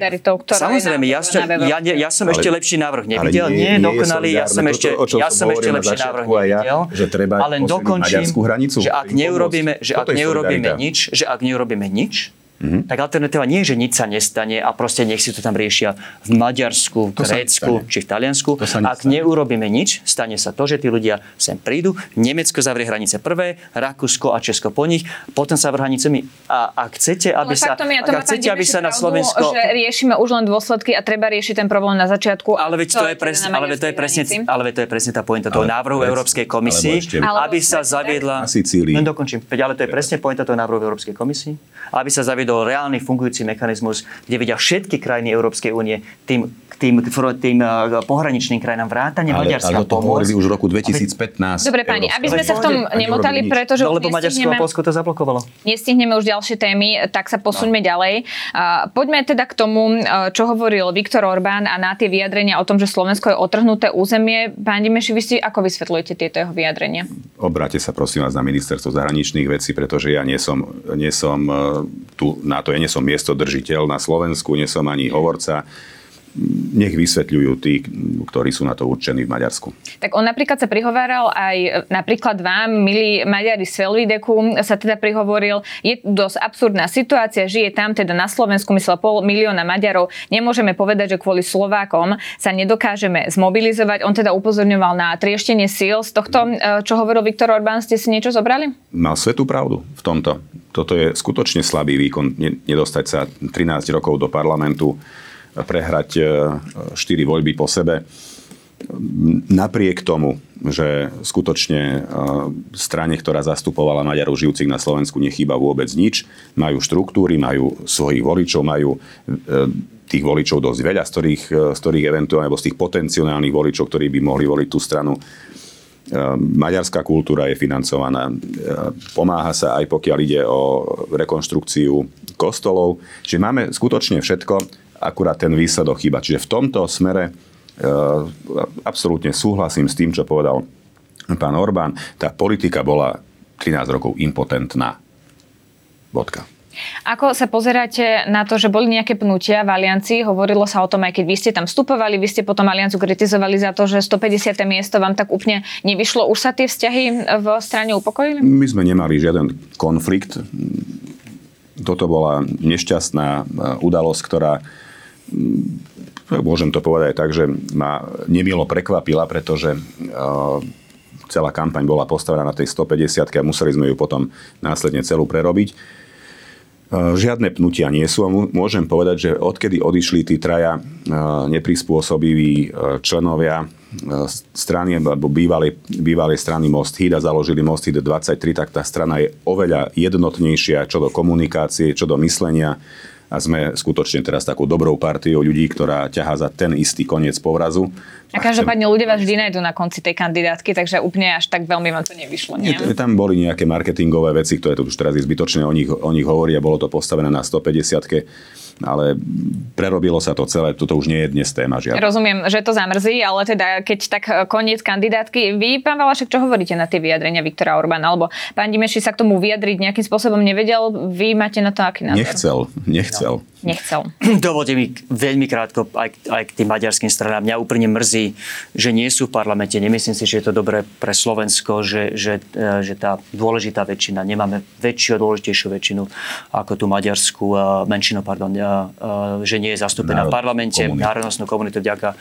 Samozrejme, ja, som, ja, ja, ja som ale, ešte lepší návrh nevidel. Nie, nie je dokonalý, ja som ešte, to, ja som ešte lepší návrh nevidel. Že treba ale dokončím, že ak neurobíme, že ak neurobíme nič, že ak neurobíme nič, Mm-hmm. Tak alternatíva nie je, že nič sa nestane a proste nech si to tam riešia v Maďarsku, v Grécku či v Taliansku. Ak neurobíme nič, stane sa to, že tí ľudia sem prídu, Nemecko zavrie hranice prvé, Rakúsko a Česko po nich, potom sa vrh hranicemi. A ak chcete, aby sa, ja, ak chcete, aby sa na Slovensko... Že riešime už len dôsledky a treba riešiť ten problém na začiatku. Ale veď to, je, pres, ale veď to je presne, ale veď to je presne tá pointa toho návrhu Európskej komisii, aby sa zaviedla... Len dokončím. Ale to je presne pointa toho návrhu Európskej komisii, aby sa zaviedla zaviedol reálny fungujúci mechanizmus, kde vedia všetky krajiny Európskej únie tým tým, tým uh, pohraničným krajinám vrátane ale, Maďarska ale to hovorili už v roku 2015. Dobre, pani, aby sme sa v tom nemotali, pretože no, lebo Maďarsko a Polsko to zablokovalo. Nestihneme už ďalšie témy, tak sa posuňme no. ďalej. Poďme teda k tomu, uh, čo hovoril Viktor Orbán a na tie vyjadrenia o tom, že Slovensko je otrhnuté územie. Pán Dimeši, vy si ako vysvetľujete tieto jeho vyjadrenia? Obráte sa prosím vás na ministerstvo zahraničných vecí, pretože ja nie som, nie som tu na to, ja nie som miestodržiteľ na Slovensku, nie som ani hovorca nech vysvetľujú tí, ktorí sú na to určení v Maďarsku. Tak on napríklad sa prihováral aj napríklad vám, milí Maďari z Felvideku, sa teda prihovoril, je dosť absurdná situácia, žije tam teda na Slovensku, myslel pol milióna Maďarov, nemôžeme povedať, že kvôli Slovákom sa nedokážeme zmobilizovať. On teda upozorňoval na trieštenie síl. Z tohto, eh, čo hovoril Viktor Orbán, ste si niečo zobrali? Mal svetú pravdu v tomto. Toto je skutočne slabý výkon, nedostať sa 13 rokov do parlamentu prehrať 4 e, voľby po sebe. Napriek tomu, že skutočne e, strane, ktorá zastupovala Maďarov žijúcich na Slovensku, nechýba vôbec nič, majú štruktúry, majú svojich voličov, majú e, tých voličov dosť veľa, z ktorých, z ktorých eventuálne, alebo z tých potenciálnych voličov, ktorí by mohli voliť tú stranu. Maďarská kultúra je financovaná, pomáha sa aj pokiaľ ide o rekonštrukciu kostolov. Čiže máme skutočne všetko akurát ten výsledok chýba. Čiže v tomto smere e, absolútne súhlasím s tým, čo povedal pán Orbán. Tá politika bola 13 rokov impotentná. Bodka. Ako sa pozeráte na to, že boli nejaké pnutia v Aliancii? Hovorilo sa o tom, aj keď vy ste tam vstupovali, vy ste potom Alianciu kritizovali za to, že 150. miesto vám tak úplne nevyšlo. Už sa tie vzťahy v strane upokojili? My sme nemali žiaden konflikt. Toto bola nešťastná e, udalosť, ktorá môžem to povedať tak, že ma nemilo prekvapila, pretože celá kampaň bola postavená na tej 150 a museli sme ju potom následne celú prerobiť. Žiadne pnutia nie sú a môžem povedať, že odkedy odišli tí traja neprispôsobiví členovia strany, alebo bývalej, bývalej strany Most Hid a založili Most Hid 23, tak tá strana je oveľa jednotnejšia čo do komunikácie, čo do myslenia a sme skutočne teraz takou dobrou partiou ľudí, ktorá ťahá za ten istý koniec povrazu. A každopádne ľudia vás vždy nájdú na konci tej kandidátky, takže úplne až tak veľmi vám to nevyšlo. Nie? Nie, tam boli nejaké marketingové veci, ktoré tu už teraz je zbytočné o nich, o nich hovorí a bolo to postavené na 150 ale prerobilo sa to celé, toto už nie je dnes téma žiadna. Rozumiem, že to zamrzí, ale teda keď tak e, koniec kandidátky, vy, pán Valašek, čo hovoríte na tie vyjadrenia Viktora Orbána? Alebo pán Dimeši sa k tomu vyjadriť nejakým spôsobom nevedel, vy máte na to aký názor? Nechcel, nechcel. No nechcel. [CLEARS THROAT] Dovolte mi veľmi krátko aj, aj k tým maďarským stranám. Mňa úplne mrzí, že nie sú v parlamente. Nemyslím si, že je to dobré pre Slovensko, že, že, e, že tá dôležitá väčšina, nemáme väčšiu a dôležitejšiu väčšinu ako tú maďarskú e, menšinu, pardon, e, že nie je zastúpená v parlamente, národnostnú komunitu, vďaka.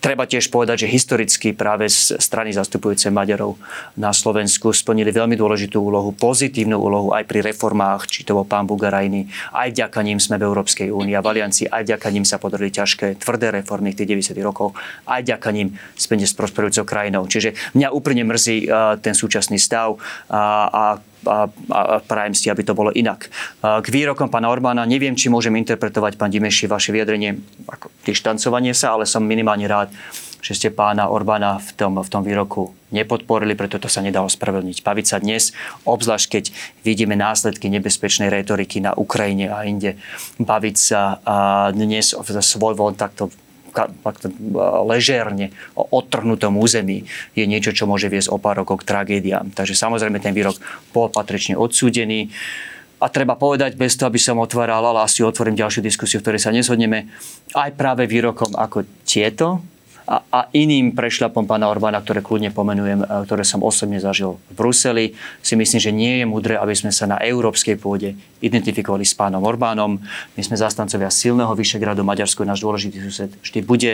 Treba tiež povedať, že historicky práve strany zastupujúce Maďarov na Slovensku splnili veľmi dôležitú úlohu, pozitívnu úlohu aj pri reformách, či to bol pán Bugarajny, aj vďaka ním sme v Európskej únii a v Aliancii, aj vďaka ním sa podarili ťažké, tvrdé reformy v tých 90. rokoch, aj vďaka ním sme dnes prosperujúcou krajinou. Čiže mňa úplne mrzí ten súčasný stav a, a a, a prajem si, aby to bolo inak. K výrokom pána Orbána neviem, či môžem interpretovať, pán Dimeši, vaše vyjadrenie ako dištancovanie sa, ale som minimálne rád, že ste pána Orbána v tom, v tom výroku nepodporili, preto to sa nedalo spravedlniť. Baviť sa dnes, obzvlášť keď vidíme následky nebezpečnej retoriky na Ukrajine a inde, baviť sa dnes svoj voľ takto ležerne o odtrhnutom území je niečo, čo môže viesť o pár rokov k tragédiám. Takže samozrejme ten výrok bol patrične odsúdený. A treba povedať, bez toho, aby som otváral, ale asi otvorím ďalšiu diskusiu, v ktorej sa nezhodneme, aj práve výrokom ako tieto, a, a iným prešľapom pána Orbána, ktoré kľudne pomenujem, ktoré som osobne zažil v Bruseli, si myslím, že nie je mudré, aby sme sa na európskej pôde identifikovali s pánom Orbánom. My sme zastancovia silného Vyšegradu, Maďarsko je náš dôležitý sused, vždy bude,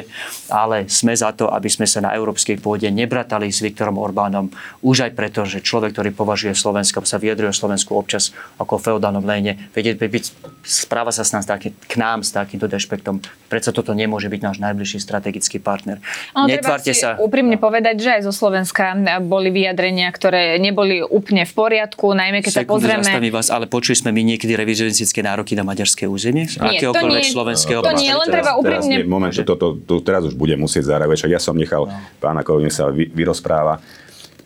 ale sme za to, aby sme sa na európskej pôde nebratali s Viktorom Orbánom, už aj preto, že človek, ktorý považuje Slovensko, sa vyjadruje Slovensku občas ako feudálnom léne, vedie, správa sa s nás k nám s takýmto dešpektom. Prečo toto nemôže byť náš najbližší strategický partner. Ono Netvárte sa. úprimne povedať, že aj zo Slovenska boli vyjadrenia, ktoré neboli úplne v poriadku, najmä keď Sekundu, sa pozrieme... vás, ale počuli sme my niekedy revizionistické nároky na maďarské územie? Nie, Akéhokoľvek to nie, slovenské to nie, len treba úprimne... Teraz, moment, to, to, to, teraz už budem musieť zareagovať, ja som nechal no. pána kolegyne sa vy, vyrozpráva.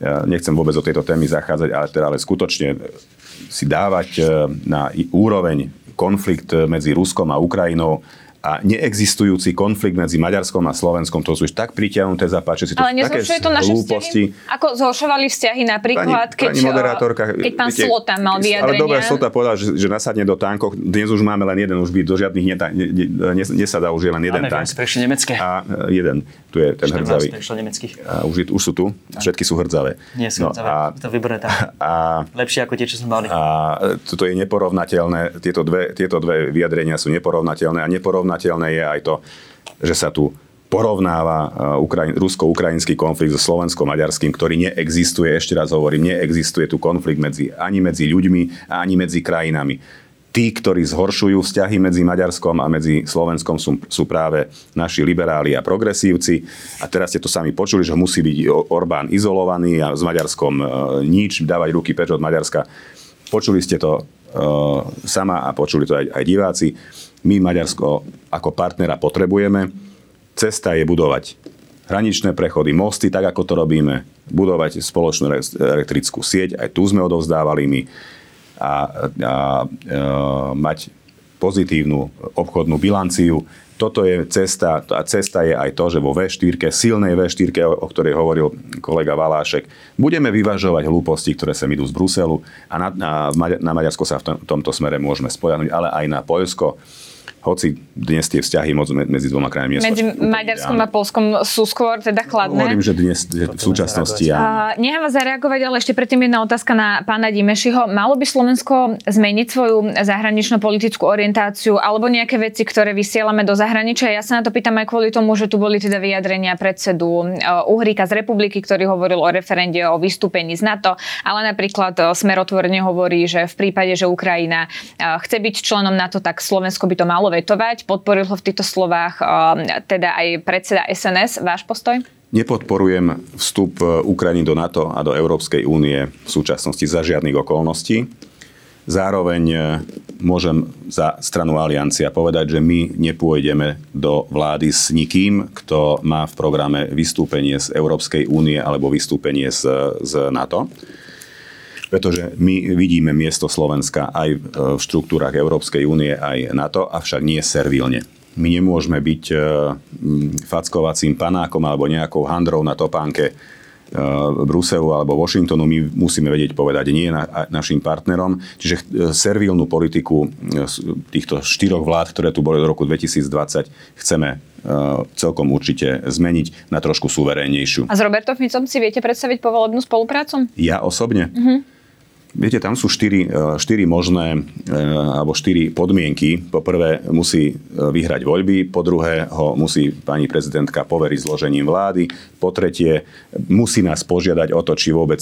Ja nechcem vôbec o tejto témy zachádzať, ale, teda, ale skutočne si dávať e, na úroveň konflikt medzi Ruskom a Ukrajinou a neexistujúci konflikt medzi Maďarskom a Slovenskom, to sú už tak pritiahnuté za páče si to Ale nezhoršuje to naše hlúposti. vzťahy? Ako zhoršovali vzťahy napríklad, pani, keď, pani moderátorka, keď pán viete, Slota mal vyjadrenia? Ale dobre, Slota povedal, že, že nasadne do tankov. Dnes už máme len jeden, už by do žiadnych neta, ne, ne, ne, nesadá už je len jeden tank. nemecké. A e, jeden, tu je ten hrdzavý. A už, je, už sú tu, všetky sú hrdzavé. Nie sú no, hrzavé, a, to vyberé tam. [LAUGHS] A, Lepšie ako tie, čo sme mali. A toto je neporovnateľné, tieto dve, tieto dve vyjadrenia sú neporovnateľné a neporovnateľné porovnateľné je aj to, že sa tu porovnáva uh, Ukrajin, rusko-ukrajinský konflikt so slovensko-maďarským, ktorý neexistuje, ešte raz hovorím, neexistuje tu konflikt medzi, ani medzi ľuďmi, ani medzi krajinami. Tí, ktorí zhoršujú vzťahy medzi Maďarskom a medzi Slovenskom sú, sú práve naši liberáli a progresívci. A teraz ste to sami počuli, že musí byť Orbán izolovaný a s Maďarskom uh, nič, dávať ruky preč od Maďarska. Počuli ste to uh, sama a počuli to aj, aj diváci my Maďarsko ako partnera potrebujeme. Cesta je budovať hraničné prechody, mosty, tak ako to robíme, budovať spoločnú elektrickú sieť, aj tu sme odovzdávali my, a, a, a mať pozitívnu obchodnú bilanciu. Toto je cesta, a cesta je aj to, že vo V4, silnej V4, o ktorej hovoril kolega Valášek, budeme vyvažovať hlúposti, ktoré sa idú z Bruselu a na, na, na Maďarsko sa v tomto smere môžeme spojanúť, ale aj na Poľsko hoci dnes tie vzťahy medzi dvoma krajinami nie Medzi Maďarskom a Polskom sú skôr teda chladné. Hovorím, že dnes že v súčasnosti ja... nechám vás zareagovať, ale ešte predtým jedna otázka na pána Dimešiho. Malo by Slovensko zmeniť svoju zahraničnú politickú orientáciu alebo nejaké veci, ktoré vysielame do zahraničia? Ja sa na to pýtam aj kvôli tomu, že tu boli teda vyjadrenia predsedu e, Uhríka z republiky, ktorý hovoril o referende o vystúpení z NATO, ale napríklad e, Smerotvorne hovorí, že v prípade, že Ukrajina e, chce byť členom NATO, tak Slovensko by to malo vetovať. Podporil ho v týchto slovách teda aj predseda SNS. Váš postoj? Nepodporujem vstup e, Ukrajiny do NATO a do Európskej únie v súčasnosti za žiadnych okolností. Zároveň e, môžem za stranu Aliancia povedať, že my nepôjdeme do vlády s nikým, kto má v programe vystúpenie z Európskej únie alebo vystúpenie z, z NATO pretože my vidíme miesto Slovenska aj v štruktúrach Európskej únie, aj NATO, avšak nie servilne. My nemôžeme byť e, fackovacím panákom alebo nejakou handrou na topánke e, Bruselu alebo Washingtonu, my musíme vedieť povedať nie na, našim partnerom. Čiže e, servilnú politiku týchto štyroch vlád, ktoré tu boli do roku 2020, chceme celkom určite zmeniť na trošku suverénnejšiu. A s Robertom Ficom si viete predstaviť povolebnú spoluprácu? Ja osobne? Uh-huh. Viete, tam sú štyri, e, štyri možné e, alebo štyri podmienky. Po prvé musí e, vyhrať voľby, po druhé ho musí pani prezidentka poveriť zložením vlády, po tretie musí nás požiadať o to, či vôbec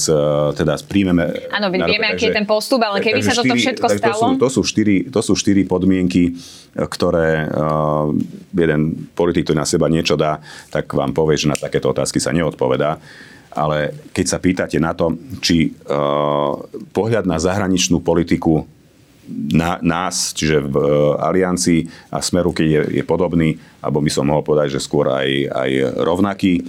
teda príjmeme... Áno, my vieme, aký je ten postup, ale keby sa toto všetko stalo... To sú, to, sú štyri, to sú štyri podmienky, ktoré jeden politik, ktorý na seba niečo dá, tak vám povie, že na takéto otázky sa neodpovedá ale keď sa pýtate na to, či uh, pohľad na zahraničnú politiku na, nás, čiže v uh, aliancii a smeru, keď je, je podobný, alebo by som mohol povedať, že skôr aj, aj rovnaký,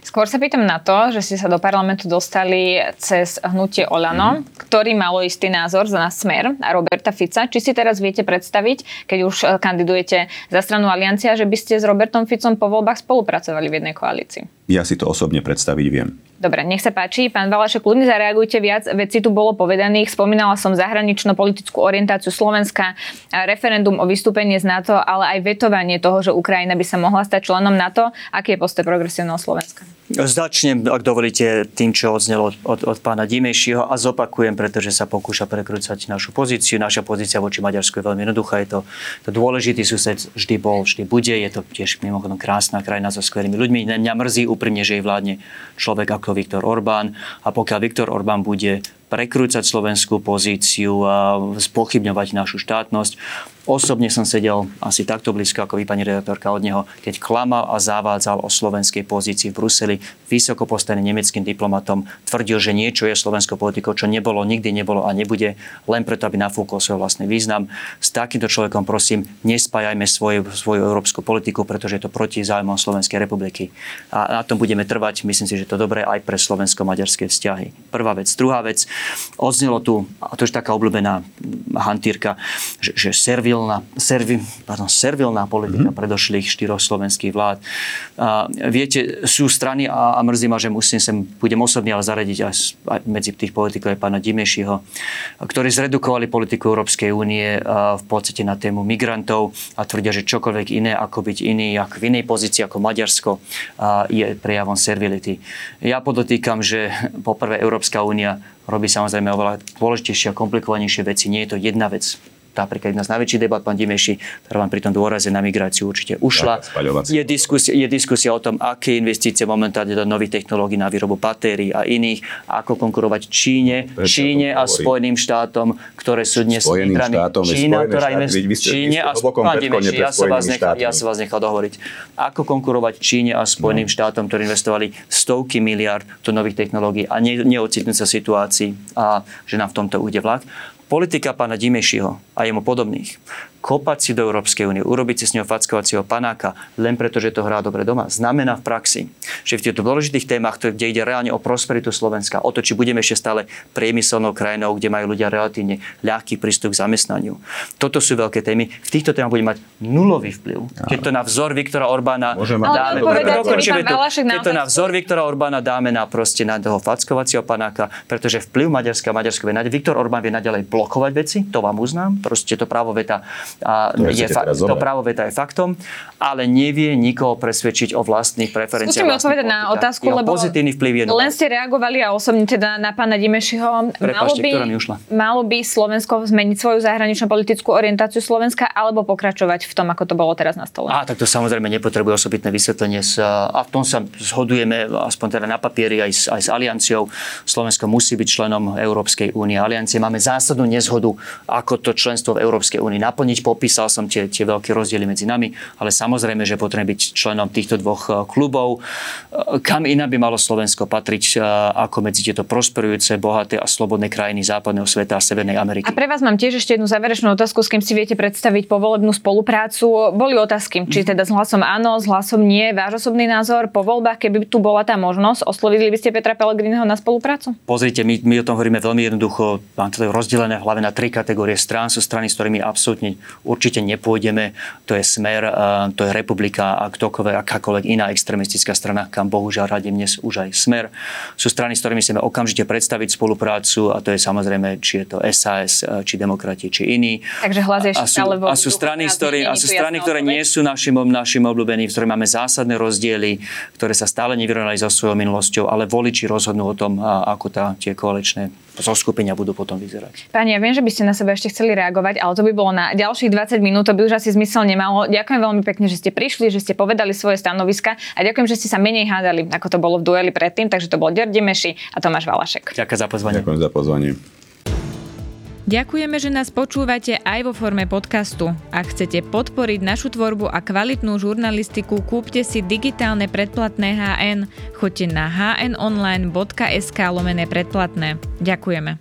Skôr sa pýtam na to, že ste sa do parlamentu dostali cez hnutie Olano, mm-hmm. ktorý malo istý názor za nás smer a Roberta Fica. Či si teraz viete predstaviť, keď už eh, kandidujete za stranu Aliancia, že by ste s Robertom Ficom po voľbách spolupracovali v jednej koalícii? Ja si to osobne predstaviť viem. Dobre, nech sa páči. Pán Valašek, kľudne zareagujte viac. Veci tu bolo povedaných. Spomínala som zahranično-politickú orientáciu Slovenska, referendum o vystúpenie z NATO, ale aj vetovanie toho, že Ukrajina by sa mohla stať členom NATO. Aký je postoj progresívneho Slovenska? Začnem, ak dovolíte, tým, čo odznelo od, od pána Dimejšieho a zopakujem, pretože sa pokúša prekrúcať našu pozíciu. Naša pozícia voči Maďarsku je veľmi jednoduchá. Je to, to dôležitý sused, vždy bol, vždy bude. Je to tiež mimochodom krásna krajina so skvelými ľuďmi. Mňa mrzí úprimne, že jej vládne človek ako Viktor Orbán a pokiaľ Viktor Orbán bude prekrúcať slovenskú pozíciu a spochybňovať našu štátnosť. Osobne som sedel asi takto blízko ako vy, pani redaktorka, od neho, keď klamal a zavádzal o slovenskej pozícii v Bruseli. Vysoko postaveným nemeckým diplomatom tvrdil, že niečo je slovenskou politikou, čo nebolo, nikdy nebolo a nebude, len preto, aby nafúkol svoj vlastný význam. S takýmto človekom, prosím, nespájajme svoju, svoju európsku politiku, pretože je to proti zájmom Slovenskej republiky. A na tom budeme trvať. Myslím si, že to dobré aj pre slovensko-maďarské vzťahy. Prvá vec. Druhá vec. Odznelo tu, a to je taká obľúbená hantírka, že, že servilná, servi, pardon, servilná politika mm-hmm. predošlých štyroch slovenských vlád. A, viete, sú strany a, a mrzí ma, že musím sem, budem osobne ale zaradiť aj, aj medzi tých politikov aj pána Dimešiho, ktorí zredukovali politiku Európskej únie v podstate na tému migrantov a tvrdia, že čokoľvek iné ako byť iný, ako v inej pozícii ako Maďarsko je prejavom servility. Ja podotýkam, že poprvé Európska únia robí samozrejme oveľa dôležitejšie a komplikovanejšie veci. Nie je to jedna vec napríklad jedna z najväčších debat, pán Dimeši, ktorá vám pri tom dôraze na migráciu určite ušla. Je diskusia, je diskusia o tom, aké investície momentálne do nových technológií na výrobu batérií a iných, ako konkurovať Číne, Prečo Číne a Spojeným štátom, ktoré sú dnes Spojeným štátom, Čína, ktorá investuje Číne a pán Dimeši, ja som, vás nechal, ja som vás nechal dohovoriť. Ako konkurovať Číne a Spojeným no. štátom, ktorí investovali stovky miliard do nových technológií a ne, neocitnúť sa situácii, a že nám v tomto ujde vlak politika pána Dimešiho a jemu podobných kopať si do Európskej únie, urobiť si s ňou fackovacieho panáka, len preto, že to hrá dobre doma, znamená v praxi, že v týchto dôležitých témach, kde ide reálne o prosperitu Slovenska, o to, či budeme ešte stále priemyselnou krajinou, kde majú ľudia relatívne ľahký prístup k zamestnaniu. Toto sú veľké témy. V týchto témach bude mať nulový vplyv. Keď to na vzor Viktora Orbána dáme, keď to na vzor Viktora Orbána dáme na proste na toho fackovacieho panáka, pretože vplyv Maďarska, Maďarsko vie Viktor Orbán vie naďalej blokovať veci, to vám uznám, proste to právo veta a je fa- to právo veta je faktom, ale nevie nikoho presvedčiť o vlastných preferenciách. Skúsim odpovedať na otázku, lebo pozitívny vplyv je len ste reagovali a osobne teda na pána Dimešiho. Prepašte, malo by, mi ušla. malo by Slovensko zmeniť svoju zahraničnú politickú orientáciu Slovenska alebo pokračovať v tom, ako to bolo teraz na stole? A tak to samozrejme nepotrebuje osobitné vysvetlenie. A v tom sa zhodujeme, aspoň teda na papieri aj s, aj s Alianciou. Slovensko musí byť členom Európskej únie. Aliancie máme zásadnú nezhodu, ako to členstvo v Európskej únii naplniť popísal som tie, tie veľké rozdiely medzi nami, ale samozrejme, že potrebujeme byť členom týchto dvoch e, klubov. E, kam iná by malo Slovensko patriť ako medzi tieto prosperujúce, bohaté a slobodné krajiny západného sveta a Severnej Ameriky. A pre vás mám tiež ešte jednu záverečnú otázku, s kým si viete predstaviť povolebnú spoluprácu. Boli otázky, či teda s hlasom áno, s hlasom nie, váš osobný názor po voľbách, keby tu bola tá možnosť, oslovili by ste Petra Pellegriniho na spoluprácu? Pozrite, my, my o tom hovoríme veľmi jednoducho. Mám to rozdelené hlavne na tri kategórie strán. Sú strany, s ktorými absolútne určite nepôjdeme. To je Smer, to je Republika a ktokoľvek, akákoľvek iná extremistická strana, kam bohužiaľ radím dnes už aj Smer. Sú strany, s ktorými chceme okamžite predstaviť spoluprácu a to je samozrejme, či je to SAS, či demokrati, či iní. Takže hlas je a, sú, a sú strany, ktoré, a sú strany, ktoré nie sú našim, našim obľúbeným, v ktorých máme zásadné rozdiely, ktoré sa stále nevyrovnali so svojou minulosťou, ale voliči rozhodnú o tom, ako tá, tie koaličné zoskupenia budú potom vyzerať. Pani, ja viem, že by ste na seba ešte chceli reagovať, ale to by bolo na ďalších 20 minút, to by už asi zmysel nemalo. Ďakujem veľmi pekne, že ste prišli, že ste povedali svoje stanoviska a ďakujem, že ste sa menej hádali, ako to bolo v dueli predtým, takže to bol Ďor Demeši a Tomáš Valašek. Ďakujem za pozvanie. Ďakujem za pozvanie. Ďakujeme, že nás počúvate aj vo forme podcastu. Ak chcete podporiť našu tvorbu a kvalitnú žurnalistiku, kúpte si digitálne predplatné HN. Choďte na hnonline.sk lomené predplatné. Ďakujeme.